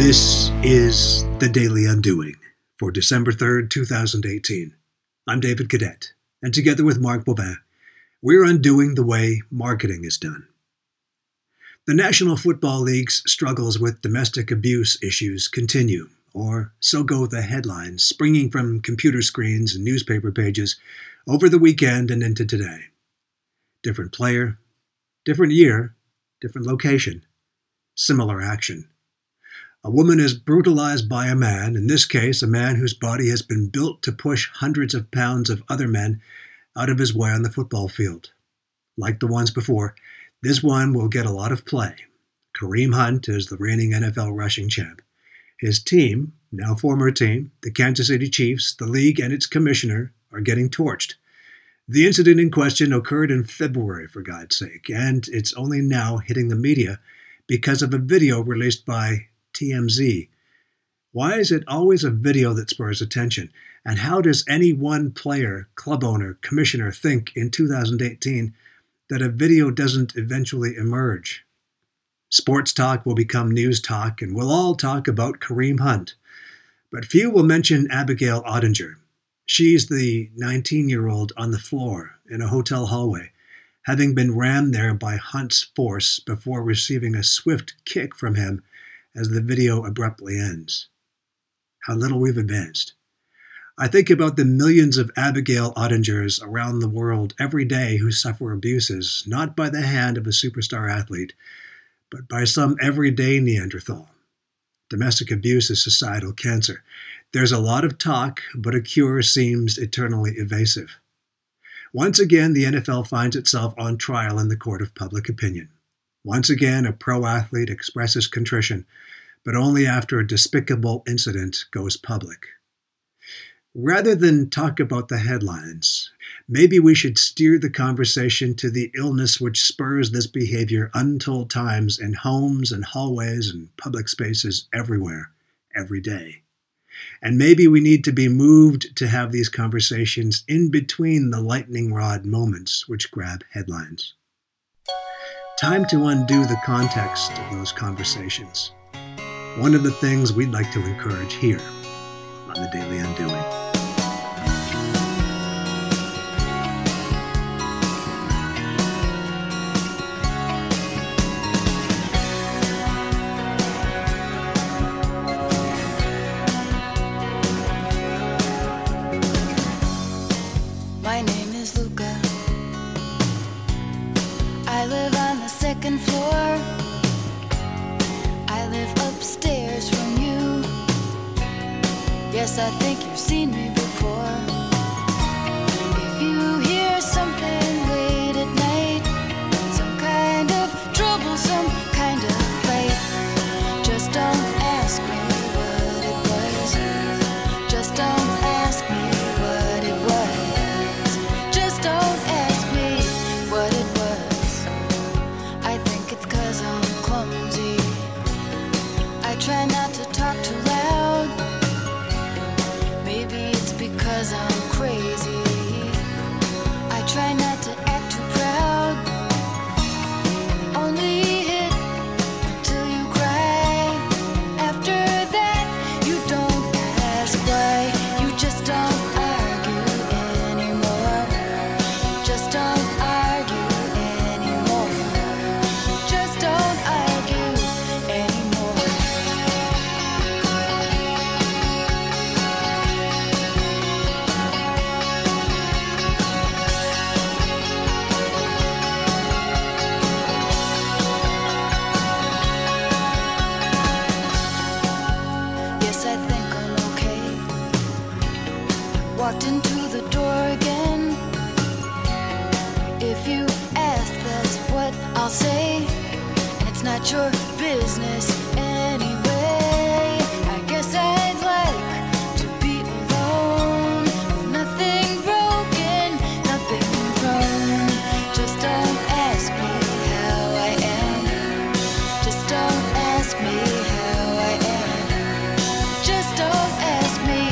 This is The Daily Undoing for December 3rd, 2018. I'm David Cadet, and together with Mark Bobin, we're undoing the way marketing is done. The National Football League's struggles with domestic abuse issues continue, or so go the headlines springing from computer screens and newspaper pages over the weekend and into today. Different player, different year, different location, similar action. A woman is brutalized by a man, in this case, a man whose body has been built to push hundreds of pounds of other men out of his way on the football field. Like the ones before, this one will get a lot of play. Kareem Hunt is the reigning NFL rushing champ. His team, now former team, the Kansas City Chiefs, the league, and its commissioner are getting torched. The incident in question occurred in February, for God's sake, and it's only now hitting the media because of a video released by TMZ. Why is it always a video that spurs attention? And how does any one player, club owner, commissioner think in 2018 that a video doesn't eventually emerge? Sports talk will become news talk, and we'll all talk about Kareem Hunt. But few will mention Abigail Ottinger. She's the 19 year old on the floor in a hotel hallway, having been rammed there by Hunt's force before receiving a swift kick from him as the video abruptly ends. How little we've advanced. I think about the millions of Abigail Ottingers around the world every day who suffer abuses, not by the hand of a superstar athlete, but by some everyday Neanderthal. Domestic abuse is societal cancer. There's a lot of talk, but a cure seems eternally evasive. Once again, the NFL finds itself on trial in the court of public opinion. Once again, a pro athlete expresses contrition, but only after a despicable incident goes public. Rather than talk about the headlines, maybe we should steer the conversation to the illness which spurs this behavior untold times in homes and hallways and public spaces everywhere, every day. And maybe we need to be moved to have these conversations in between the lightning rod moments which grab headlines. Time to undo the context of those conversations. One of the things we'd like to encourage here on the Daily Undoing. Yes, I think you've seen me before. Not your business anyway. I guess I'd like to be alone. with Nothing broken, nothing wrong. Just don't ask me how I am. Just don't ask me how I am. Just don't ask me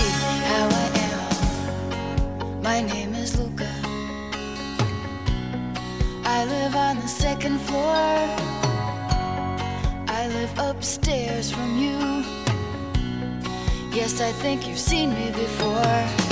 how I am. My name is Luka. I live on the second floor live upstairs from you. Yes, I think you've seen me before.